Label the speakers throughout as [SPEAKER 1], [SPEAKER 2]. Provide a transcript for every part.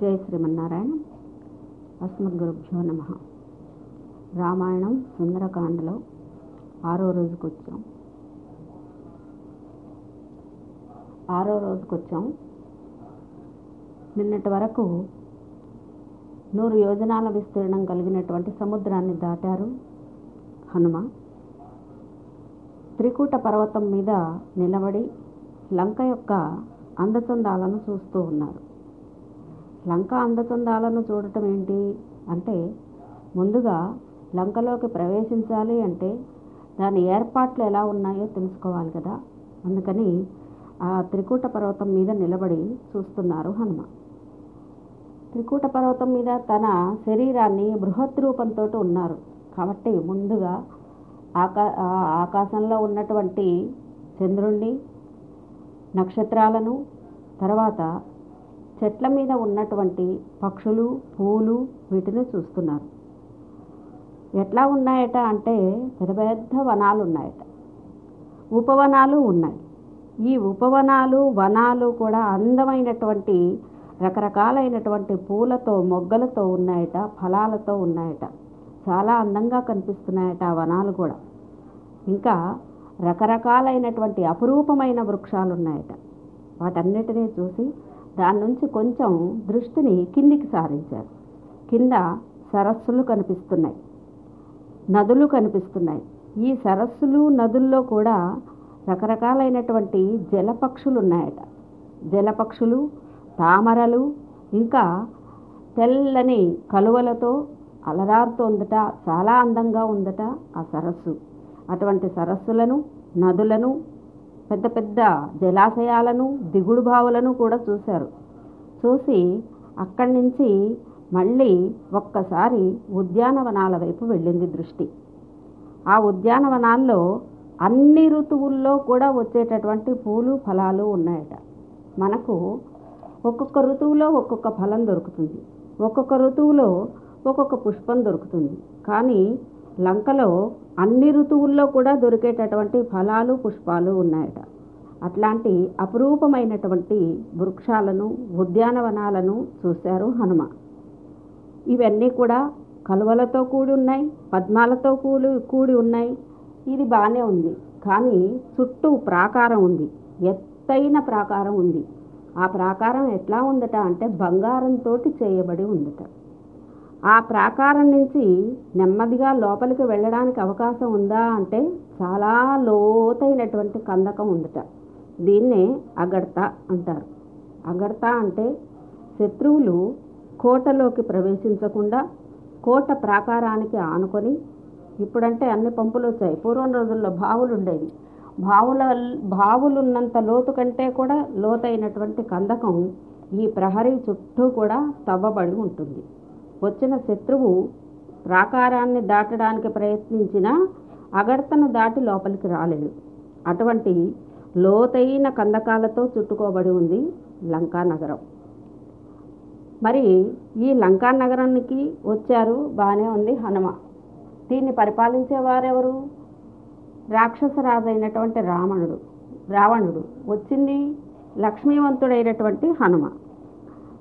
[SPEAKER 1] జై శ్రీమన్నారాయణ. అస్మద్గురుభ్యో నమ. రామాయణం సుందరకాండలో ఆరో రోజుకు వచ్చాం ఆరో రోజుకు వచ్చాం నిన్నటి వరకు నూరు యోజనాల విస్తీర్ణం కలిగినటువంటి సముద్రాన్ని దాటారు హనుమ. త్రికూట పర్వతం మీద నిలబడి లంక యొక్క అందచందాలను చూస్తూ ఉన్నారు. లంక అందచందాలను చూడటం ఏంటి? అంటే ముందుగా లంకలోకి ప్రవేశించాలి అంటే దాని ఏర్పాట్లు ఎలా ఉన్నాయో తెలుసుకోవాలి కదా? అందుకని ఆ త్రికూట పర్వతం మీద నిలబడి చూస్తున్నారు హనుమ. త్రికూట పర్వతం మీద తన శరీరాన్ని బృహత్ రూపంతో ఉన్నారు. కాబట్టి ముందుగా ఆకా ఆకాశంలో ఉన్నటువంటి చంద్రుణ్ణి నక్షత్రాలను తర్వాత చెట్ల మీద ఉన్నటువంటి పక్షులు పూలు వీటిని చూస్తున్నారు. ఎట్లా ఉన్నాయట అంటే పెద్ద పెద్ద వనాలు ఉన్నాయట. ఉపవనాలు ఉన్నాయి. ఈ ఉపవనాలు వనాలు కూడా అందమైనటువంటి రకరకాలైనటువంటి పూలతో మొగ్గలతో ఉన్నాయట ఫలాలతో ఉన్నాయట. చాలా అందంగా కనిపిస్తున్నాయట ఆ వనాలు కూడా. ఇంకా రకరకాలైనటువంటి అపురూపమైన వృక్షాలు ఉన్నాయట. వాటన్నిటినీ చూసి దాని నుంచి కొంచెం దృష్టిని కిందికి సారించారు. కింద సరస్సులు కనిపిస్తున్నాయి. నదులు కనిపిస్తున్నాయి. ఈ సరస్సులు నదుల్లో కూడా రకరకాలైనటువంటి జలపక్షులు ఉన్నాయట జలపక్షులు తామరలు ఇంకా తెల్లని కలువలతో అలరారుతోందట చాలా అందంగా ఉందట ఆ సరస్సు. అటువంటి సరస్సులను నదులను పెద్ద పెద్ద జలాశయాలను దిగుడు బావులను కూడా చూశారు. చూసి అక్కడి నుంచి మళ్ళీ ఒక్కసారి ఉద్యానవనాల వైపు వెళ్ళింది దృష్టి. ఆ ఉద్యానవనాల్లో అన్ని ఋతువుల్లో కూడా వచ్చేటటువంటి పూలు ఫలాలు ఉన్నాయట. మనకు ఒక్కొక్క ఋతువులో ఒక్కొక్క ఫలం దొరుకుతుంది. ఒక్కొక్క ఋతువులో ఒక్కొక్క పుష్పం దొరుకుతుంది. కానీ లంకలో అన్ని ఋతువుల్లో కూడా దొరికేటటువంటి ఫలాలు పుష్పాలు ఉన్నాయట. అట్లాంటి అపురూపమైనటువంటి వృక్షాలను ఉద్యానవనాలను చూశారు హనుమ. ఇవన్నీ కూడా కలువలతో కూడి ఉన్నాయి పద్మాలతో కూడి కూడి ఉన్నాయి. ఇది బాగానే ఉంది. కానీ చుట్టూ ప్రాకారం ఉంది. ఎత్తైన ప్రాకారం ఉంది. ఆ ప్రాకారం ఎట్లా ఉందట అంటే బంగారంతో చేయబడి ఉందట. ఆ ప్రాకారం నుంచి నెమ్మదిగా లోపలికి వెళ్ళడానికి అవకాశం ఉందా అంటే చాలా లోతైనటువంటి కందకం ఉందట. దీన్నే అగడత అంటారు. అగడత అంటే శత్రువులు కోటలోకి ప్రవేశించకుండా కోట ప్రాకారానికి ఆనుకొని ఇప్పుడంటే అన్ని పంపులు వచ్చాయి. పూర్వం రోజుల్లో బావులు ఉండేవి. బావుల బావులున్నంత లోతు కంటే కూడా లోతైనటువంటి కందకం ఈ ప్రహరీ చుట్టూ కూడా తవ్వబడి ఉంటుంది. వచ్చిన శత్రువు ప్రాకారాన్ని దాటడానికి ప్రయత్నించిన అగడతను దాటి లోపలికి రాలేడు అటువంటి లోతైన కందకాలతో చుట్టుకోబడి ఉంది లంకా నగరం. మరి ఈ లంకా నగరానికి వచ్చారు బాగానే ఉంది హనుమ. దీన్ని పరిపాలించేవారెవరు రాక్షసరాజు అయినటువంటి రావణుడు. రావణుడు. వచ్చింది లక్ష్మీవంతుడైనటువంటి హనుమ.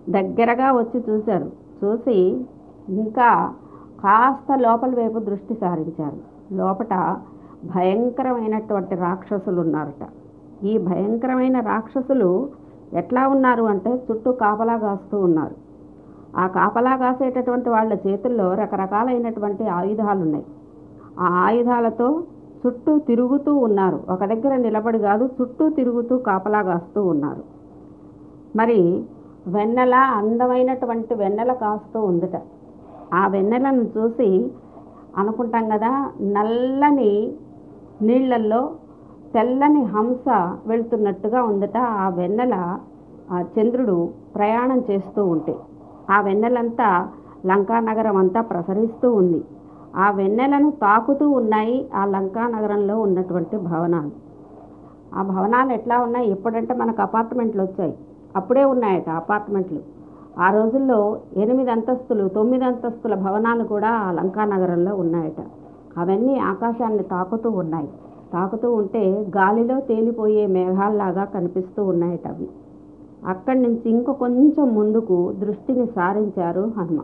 [SPEAKER 1] దగ్గరగా వచ్చి చూశారు. చూసి ఇంకా కాస్త లోపల వైపు దృష్టి సారించారు. లోపట భయంకరమైనటువంటి రాక్షసులు ఉన్నారట ఈ భయంకరమైన రాక్షసులు ఎట్లా ఉన్నారు అంటే చుట్టూ కాపలా కాస్తూ ఉన్నారు. ఆ కాపలా కాసేటటువంటి వాళ్ళ చేతుల్లో రకరకాలైనటువంటి ఆయుధాలు ఉన్నాయి ఆ ఆయుధాలతో చుట్టూ తిరుగుతూ ఉన్నారు. ఒక దగ్గర నిలబడి కాదు చుట్టూ తిరుగుతూ కాపలా కాస్తూ ఉన్నారు. మరి వెన్నెల అందమైనటువంటి వెన్నెల కాస్తూ ఉందట. ఆ వెన్నెలను చూసి అనుకుంటాం కదా నల్లని నీళ్ళల్లో తెల్లని హంస వెళ్తున్నట్టుగా ఉందట. ఆ వెన్నెల ఆ చంద్రుడు ప్రయాణం చేస్తూ ఉంటే ఆ వెన్నెలంతా లంకా నగరం అంతా ప్రసరిస్తూ ఉంది. ఆ వెన్నెలను తాకుతూ ఉన్నాయి ఆ లంకానగరంలో ఉన్నటువంటి భవనాలు. ఆ భవనాలు ఎట్లా ఉన్నాయి? ఎప్పుడంటే మనకు అపార్ట్మెంట్లు వచ్చాయి. అప్పుడే ఉన్నాయట అపార్ట్మెంట్లు. ఆ రోజుల్లో ఎనిమిది అంతస్తులు తొమ్మిది అంతస్తుల భవనాలు కూడా ఆ లంకా నగరంలో ఉన్నాయట. అవన్నీ ఆకాశాన్ని తాకుతూ ఉన్నాయి. తాకుతూ ఉంటే గాలిలో తేలిపోయే మేఘాల్లాగా కనిపిస్తూ ఉన్నాయట అవి. అక్కడి నుంచి ఇంక కొంచెం ముందుకు దృష్టిని సారించారు హనుమ.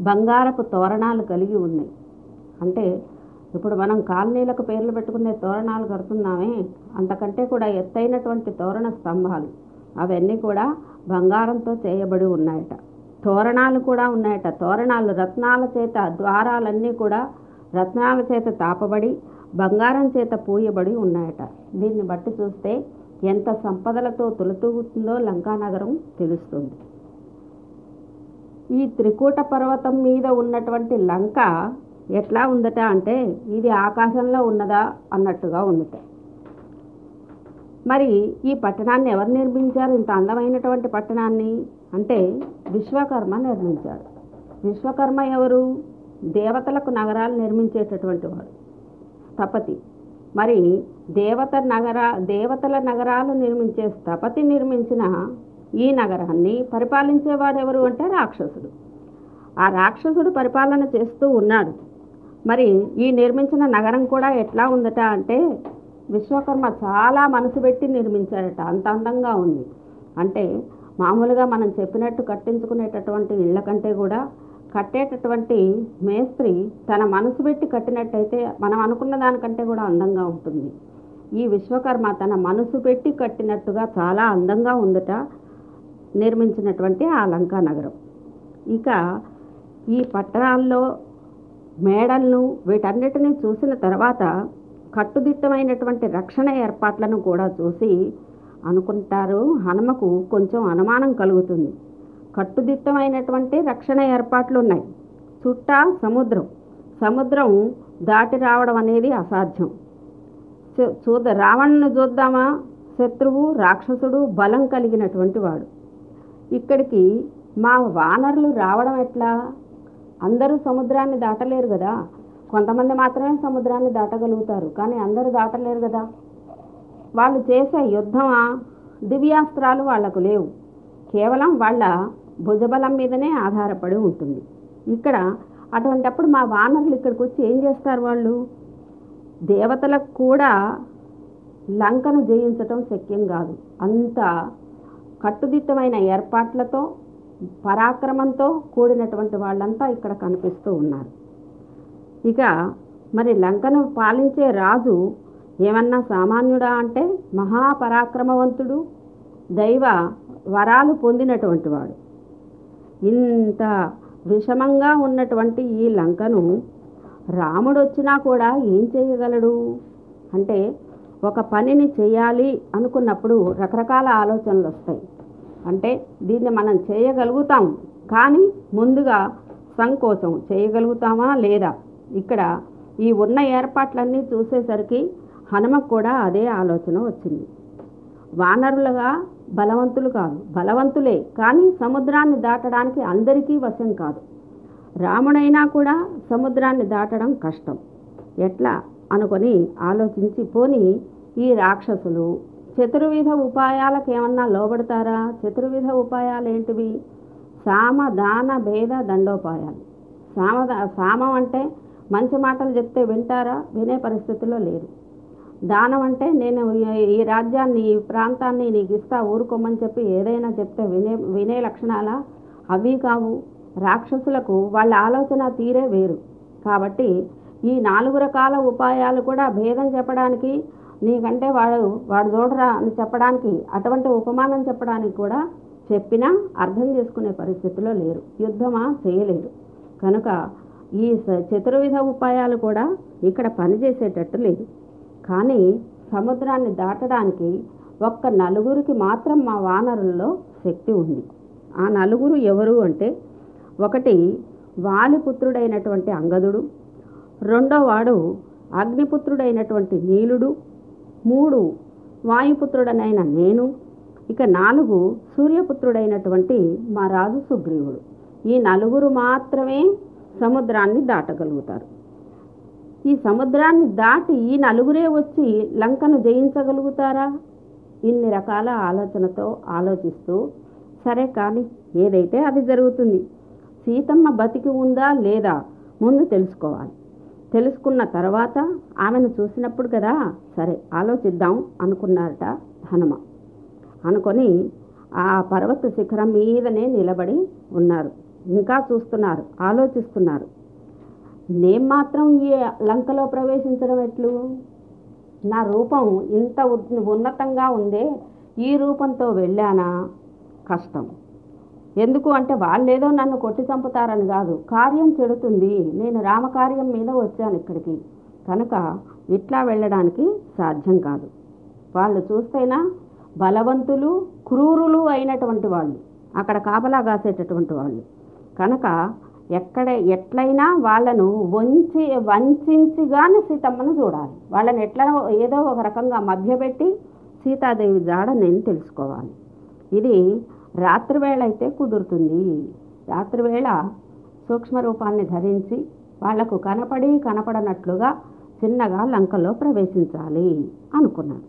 [SPEAKER 1] బంగారపు తోరణాలు కలిగి ఉన్నాయి. అంటే ఇప్పుడు మనం కాలనీలకు పేర్లు పెట్టుకునే తోరణాలు కడుతున్నామే. అంతకంటే కూడా ఎత్తైనటువంటి తోరణ స్తంభాలు. అవన్నీ కూడా బంగారంతో చేయబడి ఉన్నాయట. తోరణాలు కూడా ఉన్నాయట. తోరణాలు రత్నాల చేత ద్వారాలన్నీ కూడా రత్నాల చేత తాపబడి బంగారం చేత పూయబడి ఉన్నాయట. దీన్ని బట్టి చూస్తే ఎంత సంపదలతో తులతూగుతుందో లంకానగరం తెలుస్తుంది. ఈ త్రికూట పర్వతం మీద ఉన్నటువంటి లంక ఎట్లా ఉందట అంటే ఇది ఆకాశంలో ఉన్నదా అన్నట్టుగా ఉందట. మరి ఈ పట్టణాన్ని ఎవరు నిర్మించారు? ఇంత అందమైనటువంటి పట్టణాన్ని? అంటే విశ్వకర్మ నిర్మించాడు. విశ్వకర్మ ఎవరు? దేవతలకు నగరాలు నిర్మించేటటువంటి వాడు స్థపతి. మరి దేవత నగర దేవతల నగరాలు నిర్మించే స్థపతి నిర్మించిన ఈ నగరాన్ని పరిపాలించేవాడు ఎవరు అంటే రాక్షసుడు. ఆ రాక్షసుడు పరిపాలన చేస్తూ ఉన్నాడు. మరి ఈ నిర్మించిన నగరం కూడా ఎట్లా ఉందట అంటే విశ్వకర్మ చాలా మనసు పెట్టి నిర్మించాడట అంత అందంగా ఉంది. అంటే మామూలుగా మనం చెప్పినట్టు కట్టించుకునేటటువంటి ఇళ్ళ కంటే కూడా కట్టేటటువంటి మేస్త్రి తన మనసు పెట్టి కట్టినట్టయితే మనం అనుకున్న దానికంటే కూడా అందంగా ఉంటుంది. ఈ విశ్వకర్మ తన మనసు పెట్టి కట్టినట్టుగా చాలా అందంగా ఉందట నిర్మించినటువంటి ఆ లంకా నగరం. ఇక ఈ పట్టణాల్లో మేడలను వీటన్నిటినీ చూసిన తర్వాత కట్టుదిట్టమైనటువంటి రక్షణ ఏర్పాట్లను కూడా చూసి అనుకుంటారు. హనుమకు కొంచెం అనుమానం కలుగుతుంది. కట్టుదిట్టమైనటువంటి రక్షణ ఏర్పాట్లు ఉన్నాయి. చుట్టా సముద్రం. సముద్రం దాటి రావడం అనేది అసాధ్యం. చూద రావణ్ను చూద్దామా? శత్రువు రాక్షసుడు బలం కలిగినటువంటి వాడు. ఇక్కడికి మా వానరులు రావడం ఎట్లా? అందరూ సముద్రాన్ని దాటలేరు కదా. కొంతమంది మాత్రమే సముద్రాన్ని దాటగలుగుతారు. కానీ అందరూ దాటలేరు కదా. వాళ్ళు చేసే యుద్ధమా? దివ్యాస్త్రాలు వాళ్ళకు లేవు. కేవలం వాళ్ళ భుజబలం మీదనే ఆధారపడి ఉంటుంది. ఇక్కడ అటువంటప్పుడు మా వానరులు ఇక్కడికి వచ్చి ఏం చేస్తారు వాళ్ళు? దేవతలకు కూడా లంకను జయించటం శక్యం కాదు. అంత కట్టుదిట్టమైన ఏర్పాట్లతో పరాక్రమంతో కూడినటువంటి వాళ్ళంతా ఇక్కడ కనిపిస్తూ ఉన్నారు. ఇక మరి లంకను పాలించే రాజు ఏమన్నా సామాన్యుడా అంటే మహాపరాక్రమవంతుడు దైవ వరాలు పొందినటువంటి వాడు. ఇంత విషమంగా ఉన్నటువంటి ఈ లంకను రాముడు వచ్చినా కూడా ఏం చేయగలడు? అంటే ఒక పనిని చేయాలి అనుకున్నప్పుడు రకరకాల ఆలోచనలు వస్తాయి అంటే దీన్ని మనం చేయగలుగుతాం. కానీ ముందుగా సంకోచం చేయగలుగుతామా లేదా? ఇక్కడ ఈ ఉన్న ఏర్పాట్లన్నీ చూసేసరికి హనుమకు కూడా అదే ఆలోచన వచ్చింది. వానరులుగా బలవంతులు కాదు బలవంతులే. కానీ సముద్రాన్ని దాటడానికి అందరికీ వశం కాదు. రాముడైనా కూడా సముద్రాన్ని దాటడం కష్టం. ఎట్లా? అనుకొని ఆలోచించి పోని ఈ రాక్షసులు చతుర్విధ ఉపాయాలకు ఏమన్నా లోబడతారా? చతుర్విధ ఉపాయాలు ఏంటివి సామ దాన భేద దండోపాయాలు. సామ సామం అంటే మంచి మాటలు చెప్తే వింటారా? వినే పరిస్థితిలో లేరు. దానం అంటే నేను ఈ- ఈ రాజ్యాన్ని ఈ ప్రాంతాన్ని నీకు ఇస్తా ఊరుకోమని చెప్పి ఏదైనా చెప్తే వినే వినే లక్షణాల? అవి కావు. రాక్షసులకు వాళ్ళ ఆలోచన తీరే వేరు. కాబట్టి ఈ నాలుగు రకాల ఉపాయాలు కూడా భేదం చెప్పడానికి నీకంటే వాడు వాడు చూడరా అని చెప్పడానికి అటువంటి ఉపమానం చెప్పడానికి కూడా చెప్పినా అర్థం చేసుకునే పరిస్థితిలో లేరు. యుద్ధమా చేయలేరు కనుక ఈ చతుర్విధ ఉపాయాలు కూడా ఇక్కడ పనిచేసేటట్టు లేదు. కానీ సముద్రాన్ని దాటడానికి ఒక్క నలుగురికి మాత్రం మా వానరుల్లో శక్తి ఉంది. ఆ నలుగురు ఎవరు అంటే ఒకటి వాలిపుత్రుడైనటువంటి అంగదుడు రెండో వాడు అగ్నిపుత్రుడైనటువంటి నీలుడు మూడు వాయుపుత్రుడనైన నేను ఇక నాలుగు సూర్యపుత్రుడైనటువంటి మా రాజు సుగ్రీవుడు. ఈ నలుగురు మాత్రమే సముద్రాన్ని దాటగలుగుతారు. ఈ సముద్రాన్ని దాటి ఈ నలుగురే వచ్చి లంకను జయించగలుగుతారా? ఇన్ని రకాల ఆలోచనతో ఆలోచిస్తూ సరే కానీ ఏదైతే అది జరుగుతుంది సీతమ్మ బతికి ఉందా లేదా ముందు తెలుసుకోవాలి. తెలుసుకున్న తర్వాత ఆమెను చూసినప్పుడు కదా సరే ఆలోచిద్దాం అనుకున్నారట హనుమ. అనుకొని ఆ పర్వత శిఖరం మీదనే నిలబడి ఉన్నారు. ఇంకా చూస్తున్నారు ఆలోచిస్తున్నారు. నేను మాత్రం ఈ లంకలో ప్రవేశించడం ఎట్లు? నా రూపం ఇంత ఉన్నతంగా ఉందే ఈ రూపంతో వెళ్ళానా? కష్టం. ఎందుకు అంటే వాళ్ళేదో నన్ను కొట్టి చంపుతారని కాదు. కార్యం చెడుతుంది. నేను రామకార్యం మీద వచ్చాను ఇక్కడికి. కనుక ఇట్లా వెళ్ళడానికి సాధ్యం కాదు. వాళ్ళు చూస్తేనా? బలవంతులు క్రూరులు అయినటువంటి వాళ్ళు. అక్కడ కాపలా కాసేటటువంటి వాళ్ళు. కనుక ఎక్కడ ఎట్లయినా వాళ్ళను వంచి వంచి సీతమ్మను చూడాలి. వాళ్ళని ఎట్లా ఏదో ఒక రకంగా మభ్యపెట్టి సీతాదేవి జాడ నేను తెలుసుకోవాలి. ఇది రాత్రివేళ అయితే కుదురుతుంది. రాత్రివేళ సూక్ష్మరూపాన్ని ధరించి వాళ్ళకు కనపడి కనపడనట్లుగా చిన్నగా లంకలో ప్రవేశించాలి అనుకున్నాను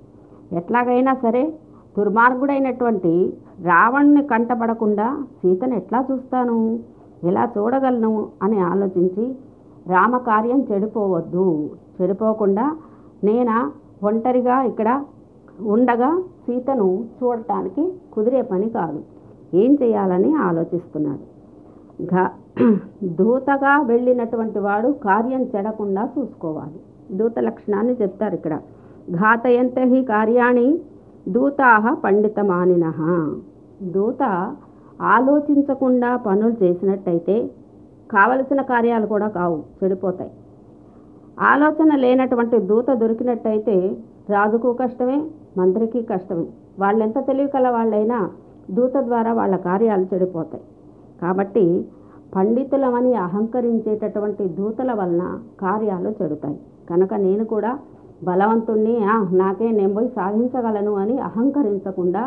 [SPEAKER 1] ఎట్లాగైనా సరే దుర్మార్గుడైనటువంటి రావణ్ణి కంటపడకుండా సీతను ఎట్లా చూస్తాను? ఎలా చూడగలను? అని ఆలోచించి రామకార్యం చెడిపోవద్దు. చెడిపోకుండా నేనా ఒంటరిగా ఇక్కడ ఉండగా సీతను చూడటానికి కుదిరే పని కాదు. ఏం చేయాలని ఆలోచిస్తున్నాడు ఘ దూతగా వెళ్ళినటువంటి వాడు కార్యం చెడకుండా చూసుకోవాలి. దూత లక్షణాన్ని చెప్తారు ఇక్కడ. ఘాతయంత హి కార్యాణి దూతాహ పండితమానిన. దూత ఆలోచించకుండా పనులు చేసినట్టయితే కావలసిన కార్యాలు కూడా కావు చెడిపోతాయి. ఆలోచన లేనటువంటి దూత దొరికినట్టయితే రాజుకు కష్టమే మంత్రికి కష్టమే. వాళ్ళెంత తెలివి కల వాళ్ళైనా దూత ద్వారా వాళ్ళ కార్యాలు చెడిపోతాయి. కాబట్టి పండితులమని అహంకరించేటటువంటి దూతల వలన కార్యాలు చెడుతాయి. కనుక నేను కూడా బలవంతుణ్ణి "ఆ, నాకే నేను పోయి సాధించగలను అని అహంకరించకుండా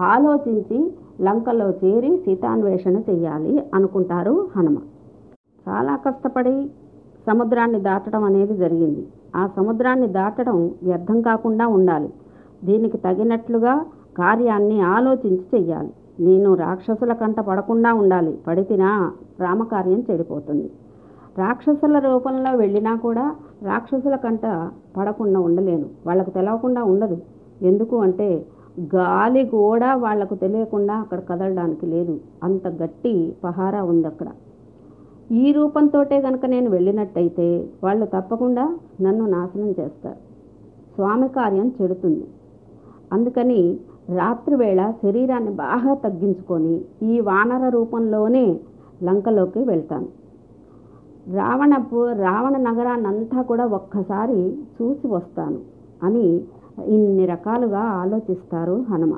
[SPEAKER 1] ఆలోచించి లంకలో చేరి సీతాన్వేషణ చేయాలి అనుకుంటారు హనుమ. చాలా కష్టపడి సముద్రాన్ని దాటడం అనేది జరిగింది. ఆ సముద్రాన్ని దాటడం వ్యర్థం కాకుండా ఉండాలి. దీనికి తగినట్లుగా కార్యాన్ని ఆలోచించి చెయ్యాలి. నేను రాక్షసుల కంట పడకుండా ఉండాలి. పడితినా రామకార్యం చెడిపోతుంది. రాక్షసుల రూపంలో వెళ్ళినా కూడా రాక్షసుల కంట పడకుండా ఉండలేను. వాళ్ళకు తెలవకుండా ఉండదు. ఎందుకు అంటే గాలి కూడా వాళ్ళకు తెలియకుండా అక్కడ కదలడానికి లేదు. అంత గట్టి పహారా ఉంది అక్కడ. ఈ రూపంతోటే గనక నేను వెళ్ళినట్టయితే వాళ్ళు తప్పకుండా నన్ను నాశనం చేస్తారు. స్వామి కార్యం చెడుతుంది. అందుకని రాత్రివేళ శరీరాన్ని బాగా తగ్గించుకొని ఈ వానర రూపంలోనే లంకలోకి వెళ్తాను. రావణపు రావణ నగరాన్నంతా కూడా ఒక్కసారి చూసి వస్తాను అని ఇన్ని రకాలుగా ఆలోచిస్తారు హనుమ.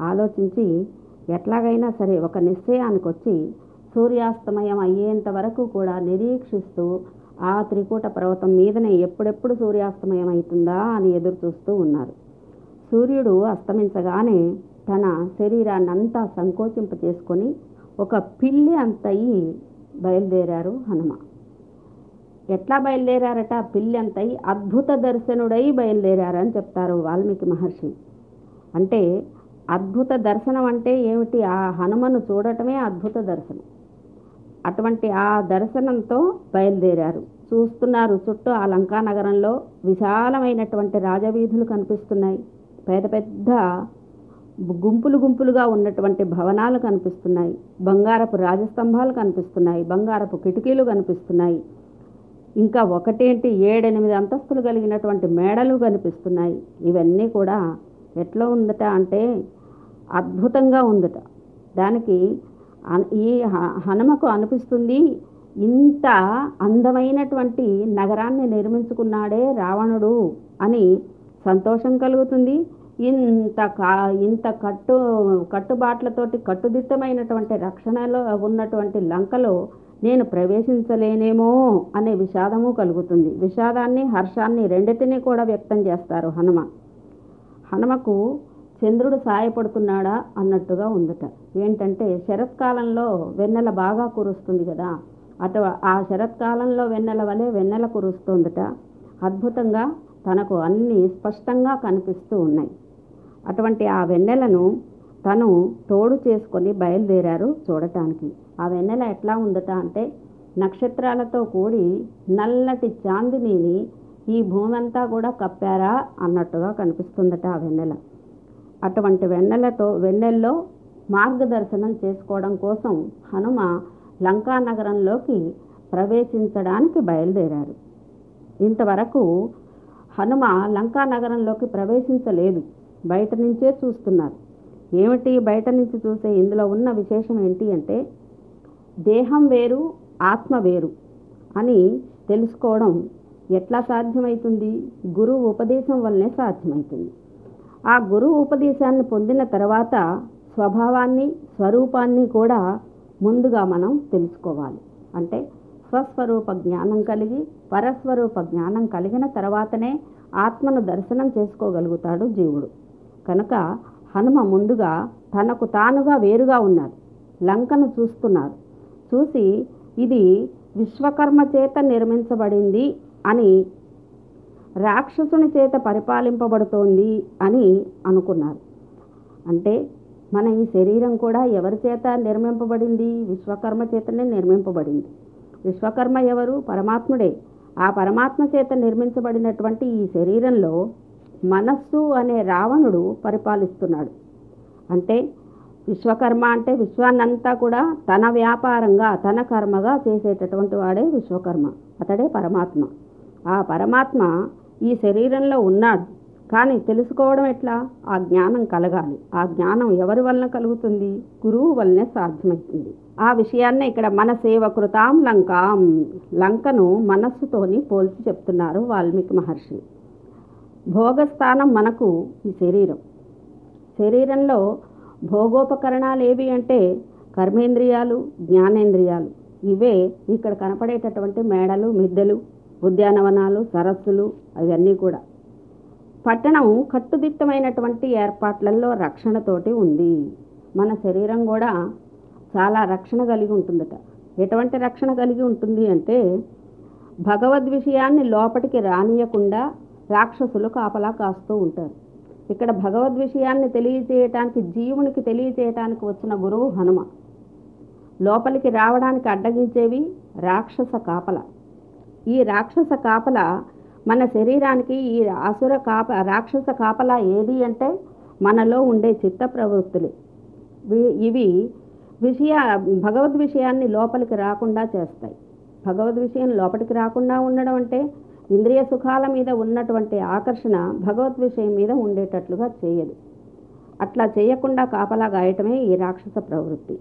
[SPEAKER 1] ఆలోచించి ఎట్లాగైనా సరే ఒక నిశ్చయానికి వచ్చి సూర్యాస్తమయం అయ్యేంత వరకు కూడా నిరీక్షిస్తూ ఆ త్రికూట పర్వతం మీదనే ఎప్పుడెప్పుడు సూర్యాస్తమయం అవుతుందా అని ఎదురు చూస్తూ ఉన్నారు. సూర్యుడు అస్తమించగానే తన శరీరాన్ని అంతా సంకోచింప చేసుకొని ఒక పిల్లి అంతయి బయలుదేరారు హనుమ. ఎట్లా బయలుదేరారట? పిల్లి అంతయి అద్భుత దర్శనుడై బయలుదేరారని చెప్తారు వాల్మీకి మహర్షి. అంటే అద్భుత దర్శనం అంటే ఏమిటి? ఆ హనుమను చూడటమే అద్భుత దర్శనం. అటువంటి ఆ దర్శనంతో బయలుదేరారు. చూస్తున్నారు చుట్టూ ఆ లంకా నగరంలో విశాలమైనటువంటి రాజవీధులు కనిపిస్తున్నాయి. పెద్ద పెద్ద గుంపులు గుంపులుగా ఉన్నటువంటి భవనాలు కనిపిస్తున్నాయి. బంగారపు రాజస్తంభాలు కనిపిస్తున్నాయి. బంగారపు కిటికీలు కనిపిస్తున్నాయి. ఇంకా ఒకటేంటి? ఏడెనిమిది అంతస్తులు కలిగినటువంటి మేడలు కనిపిస్తున్నాయి. ఇవన్నీ కూడా ఎట్లా ఉందట అంటే అద్భుతంగా ఉందట. దానికి ఈ హ- హనుమకు అనిపిస్తుంది ఇంత అందమైనటువంటి నగరాన్ని నిర్మించుకున్నాడే రావణుడు అని సంతోషం కలుగుతుంది. ఇంత కా ఇంత కట్టు కట్టుబాట్లతోటి కట్టుదిట్టమైనటువంటి రక్షణలో ఉన్నటువంటి లంకలో నేను ప్రవేశించలేనేమో అనే విషాదము కలుగుతుంది. విషాదాన్ని హర్షాన్ని రెండింటినీ కూడా వ్యక్తం చేస్తారు హనుమ. హనుమకు చంద్రుడు సాయపడుతున్నాడా అన్నట్టుగా ఉందట. ఏంటంటే శరత్కాలంలో వెన్నెల బాగా కురుస్తుంది కదా. అటు ఆ శరత్కాలంలో వెన్నెల వలె వెన్నెల కురుస్తుందట. అద్భుతంగా తనకు అన్నీ స్పష్టంగా కనిపిస్తూ ఉన్నాయి. అటువంటి ఆ వెన్నెలను తను తోడు చేసుకొని బయలుదేరారు చూడటానికి. ఆ వెన్నెల ఎట్లా ఉందట అంటే నక్షత్రాలతో కూడి నల్లటి చాందినీని ఈ భూమి అంతా కూడా కప్పారా అన్నట్టుగా కనిపిస్తుందట ఆ వెన్నెల. అటువంటి వెన్నెలతో వెన్నెల్లో మార్గదర్శనం చేసుకోవడం కోసం హనుమ లంకా నగరంలోకి ప్రవేశించడానికి బయలుదేరారు. ఇంతవరకు హనుమ లంకా నగరంలోకి ప్రవేశించలేదు. బయట నుంచే చూస్తున్నారు. ఏమిటి బయట నుంచి చూసే ఇందులో ఉన్న విశేషం ఏంటి అంటే దేహం వేరు ఆత్మ వేరు అని తెలుసుకోవడం ఎట్లా సాధ్యమవుతుంది గురువు ఉపదేశం వల్లనే సాధ్యమవుతుంది ఆ గురువు ఉపదేశాన్ని పొందిన తర్వాత స్వభావాన్ని స్వరూపాన్ని కూడా ముందుగా మనం తెలుసుకోవాలి. అంటే స్వస్వరూప జ్ఞానం కలిగి పరస్వరూప జ్ఞానం కలిగిన తర్వాతనే ఆత్మను దర్శనం చేసుకోగలుగుతాడు జీవుడు. కనుక హనుమ ముందుగా తనకు తానుగా వేరుగా ఉన్నారు లంకను చూస్తున్నారు. చూసి ఇది విశ్వకర్మ చేత నిర్మించబడింది అని రాక్షసుని చేత పరిపాలింపబడుతోంది అని అనుకున్నారు. అంటే మన ఈ శరీరం కూడా ఎవరి చేత నిర్మింపబడింది? విశ్వకర్మ చేతనే నిర్మింపబడింది. విశ్వకర్మ ఎవరు? పరమాత్ముడే. ఆ పరమాత్మ చేత నిర్మించబడినటువంటి ఈ శరీరంలో మనస్సు అనే రావణుడు పరిపాలిస్తున్నాడు. అంటే విశ్వకర్మ అంటే విశ్వాన్నంతా కూడా తన వ్యాపారంగా తన కర్మగా చేసేటటువంటి వాడే విశ్వకర్మ. అతడే పరమాత్మ. ఆ పరమాత్మ ఈ శరీరంలో ఉన్నాడు. కానీ తెలుసుకోవడం ఎట్లా? ఆ జ్ఞానం కలగాలి. ఆ జ్ఞానం ఎవరి వలన కలుగుతుంది? గురువు వల్లనే సాధ్యమవుతుంది. ఆ విషయాన్నే ఇక్కడ మన సేవకృతాం లంకాం. లంకను మనస్సుతోని పోల్చి చెప్తున్నారు వాల్మీకి మహర్షి. భోగస్థానం మనకు ఈ శరీరం. శరీరంలో భోగోపకరణాలు ఏవి అంటే కర్మేంద్రియాలు జ్ఞానేంద్రియాలు. ఇవే ఇక్కడ కనపడేటటువంటి మేడలు మిద్దెలు ఉద్యానవనాలు సరస్సులు అవన్నీ కూడా. పట్టణం కట్టుదిట్టమైనటువంటి ఏర్పాట్లలో రక్షణతోటి ఉంది. మన శరీరం కూడా చాలా రక్షణ కలిగి ఉంటుందట. ఎటువంటి రక్షణ కలిగి ఉంటుంది అంటే భగవద్ విషయాన్ని లోపటికి రానియకుండా రాక్షసులు కాపలా కాస్తూ ఉంటారు. ఇక్కడ భగవద్ విషయాన్ని తెలియచేయటానికి జీవునికి తెలియచేయటానికి వచ్చిన గురువు హనుమ. లోపలికి రావడానికి అడ్డగించేవి రాక్షస కాపల. ఈ రాక్షస కాపల మన శరీరానికి ఈ అసుర కాప రాక్షస కాపల ఏది అంటే మనలో ఉండే చిత్త ప్రవృత్తులు. ఇవి విషయ భగవద్ విషయాన్ని లోపలికి రాకుండా చేస్తాయి. భగవద్ విషయం లోపలికి రాకుండా ఉండడం అంటే ఇంద్రియ సుఖాల మీద ఉన్నటువంటి ఆకర్షణ భగవద్ విషయం మీద ఉండేటట్లుగా చేయదు. అట్లా చేయకుండా కాపలా గాయటమే ఈ రాక్షస ప్రవృత్తి.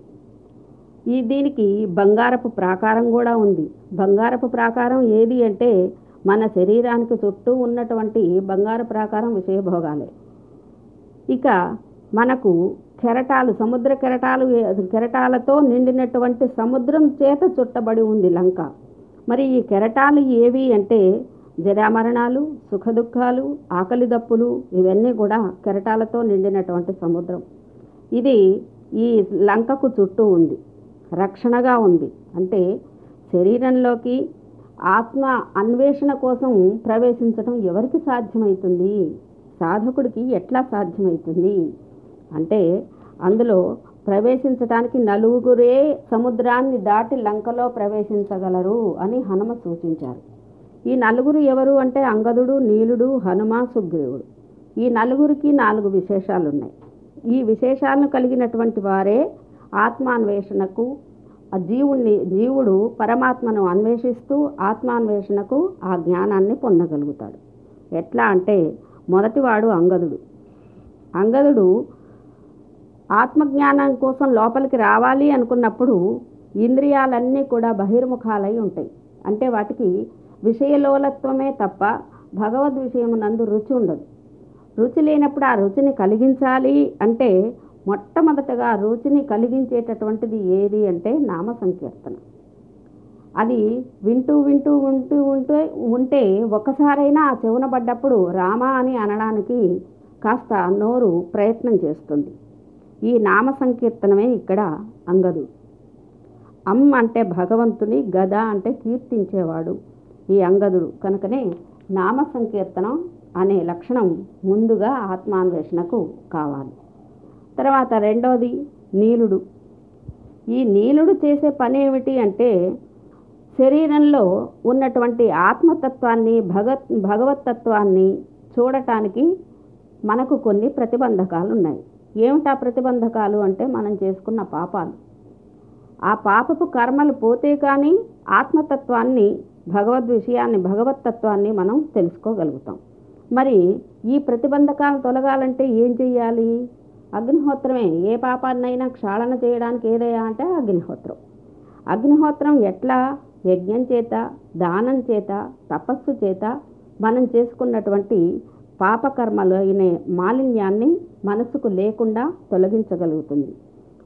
[SPEAKER 1] ఈ దీనికి బంగారపు ప్రాకారం కూడా ఉంది. బంగారపు ప్రాకారం ఏది అంటే మన శరీరానికి చుట్టూ ఉన్నటువంటి బంగారు ప్రాకారం విషయభోగాలే. ఇక మనకు కెరటాలు సముద్ర కెరటాలు కెరటాలతో నిండినటువంటి సముద్రం చేత చుట్టబడి ఉంది లంక. మరి ఈ కెరటాలు ఏవి అంటే జరామరణాలు సుఖదుఖాలు ఆకలి దప్పులు ఇవన్నీ కూడా కెరటాలతో నిండినటువంటి సముద్రం. ఇది ఈ లంకకు చుట్టూ ఉంది. రక్షణగా ఉంది. అంటే శరీరంలోకి ఆత్మ అన్వేషణ కోసం ప్రవేశించడం ఎవరికి సాధ్యమవుతుంది సాధకుడికి ఎట్లా సాధ్యమవుతుంది అంటే అందులో ప్రవేశించడానికి నలుగురే సముద్రాన్ని దాటి లంకలో ప్రవేశించగలరు అని హనుమ సూచించారు. ఈ నలుగురు ఎవరు అంటే అంగదుడు నీలుడు హనుమ సుగ్రీవుడు. ఈ నలుగురికి నాలుగు విశేషాలు ఉన్నాయి ఈ విశేషాలను కలిగినటువంటి వారే ఆత్మాన్వేషణకు ఆ జీవుణ్ణి జీవుడు పరమాత్మను అన్వేషిస్తూ ఆత్మాన్వేషణకు ఆ జ్ఞానాన్ని పొందగలుగుతాడు. ఎట్లా అంటే మొదటివాడు అంగదుడు. అంగదుడు ఆత్మజ్ఞానం కోసం లోపలికి రావాలి అనుకున్నప్పుడు ఇంద్రియాలన్నీ కూడా బహిర్ముఖాలై ఉంటాయి. అంటే వాటికి విషయలోలత్వమే తప్ప భగవద్ విషయమునందు రుచి ఉండదు. రుచి లేనప్పుడు ఆ రుచిని కలిగించాలి అంటే మొట్టమొదటగా రుచిని కలిగించేటటువంటిది ఏది అంటే నామ సంకీర్తన అది వింటూ వింటూ ఉంటూ ఉంటే ఉంటే ఒక్కసారైనా ఆ చెవున పడ్డప్పుడు రామ అని అనడానికి కాస్త నోరు ప్రయత్నం చేస్తుంది. ఈ నామ సంకీర్తనమే ఇక్కడ అంగదు. అమ్ అంటే భగవంతుని గద అంటే కీర్తించేవాడు. ఈ అంగదుడు. కనుకనే నామ సంకీర్తనం అనే లక్షణం ముందుగా ఆత్మాన్వేషణకు కావాలి. తర్వాత రెండోది నీలుడు. ఈ నీలుడు చేసే పని ఏమిటి అంటే శరీరంలో ఉన్నటువంటి ఆత్మతత్వాన్ని భగత్ భగవతత్వాన్ని చూడటానికి మనకు కొన్ని ప్రతిబంధకాలు ఉన్నాయి ఏమిటా ప్రతిబంధకాలు అంటే మనం చేసుకున్న పాపాలు. ఆ పాపపు కర్మలు పోతే కానీ ఆత్మతత్వాన్ని భగవద్ విషయాన్ని భగవతత్వాన్ని మనం తెలుసుకోగలుగుతాం. మరి ఈ ప్రతిబంధకాలు తొలగాలంటే ఏం చెయ్యాలి? అగ్నిహోత్రమే. ఏ పాపాన్నైనా క్షాళన చేయడానికి ఏదయ్యా అంటే అగ్నిహోత్రం. అగ్నిహోత్రం ఎట్లా? యజ్ఞం చేత దానం చేత తపస్సు చేత మనం చేసుకున్నటువంటి పాపకర్మలు అయిన మాలిన్యాన్ని మనసుకు లేకుండా తొలగించగలుగుతుంది.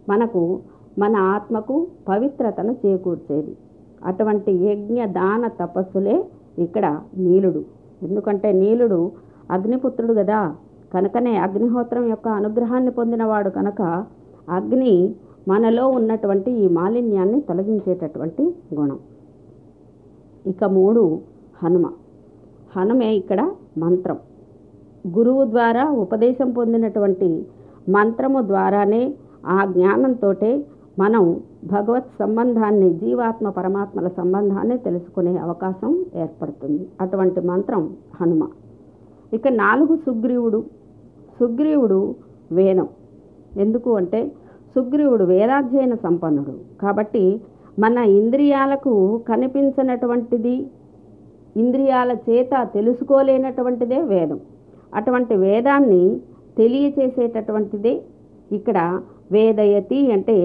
[SPEAKER 1] మనకు మన ఆత్మకు పవిత్రతను చేకూర్చేది. అటువంటి యజ్ఞ దాన తపస్సులే ఇక్కడ నీలుడు. ఎందుకంటే నీలుడు అగ్నిపుత్రుడు కదా కనుకనే అగ్నిహోత్రం యొక్క అనుగ్రహాన్ని పొందినవాడు కనుక అగ్ని మనలో ఉన్నటువంటి ఈ మాలిన్యాన్ని తొలగించేటటువంటి గుణం. ఇక మూడు హనుమ. హనుమే ఇక్కడ మంత్రం. గురువు ద్వారా ఉపదేశం పొందినటువంటి మంత్రము ద్వారానే ఆ జ్ఞానంతో మనం భగవత్ సంబంధాన్ని జీవాత్మ పరమాత్మల సంబంధాన్ని తెలుసుకునే అవకాశం ఏర్పడుతుంది. అటువంటి మంత్రం హనుమ. ఇక నాలుగు సుగ్రీవుడు. సుగ్రీవుడు వేదం ఎందుకు అంటే సుగ్రీవుడు వేదాధ్యయన సంపన్నుడు. కాబట్టి మన ఇంద్రియాలకు కనిపించినటువంటిది ఇంద్రియాల చేత తెలుసుకోలేనటువంటిదే వేదం. అటువంటి వేదాన్ని తెలియచేసేటటువంటిదే ఇక్కడ వేదయతి అంటే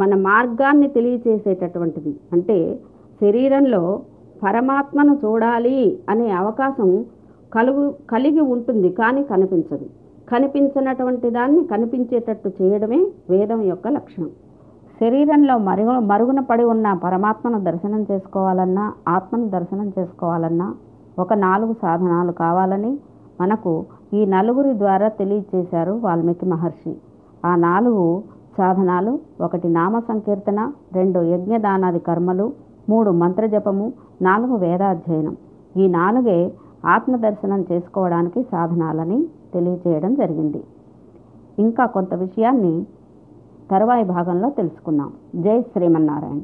[SPEAKER 1] మన మార్గాన్ని తెలియచేసేటటువంటిది. అంటే శరీరంలో పరమాత్మను చూడాలి అనే అవకాశం కలుగు కలిగి ఉంటుంది కానీ కనిపించదు. కనిపించినటువంటి దాన్ని కనిపించేటట్టు చేయడమే వేదం యొక్క లక్షణం. శరీరంలో మరుగు మరుగున పడి ఉన్న పరమాత్మను దర్శనం చేసుకోవాలన్నా ఆత్మను దర్శనం చేసుకోవాలన్నా ఒక నాలుగు సాధనాలు కావాలని మనకు ఈ నలుగురి ద్వారా తెలియచేశారు వాల్మీకి మహర్షి. ఆ నాలుగు సాధనాలు ఒకటి నామ సంకీర్తన రెండు యజ్ఞదానాది కర్మలు మూడు మంత్రజపము నాలుగు వేదాధ్యయనం. ఈ నాలుగే ఆత్మదర్శనం చేసుకోవడానికి సాధనాలని తెలియచేయడం జరిగింది. ఇంకా కొంత విషయాన్ని తరువాయి భాగంలో తెలుసుకుందాం. జై శ్రీమన్నారాయణ.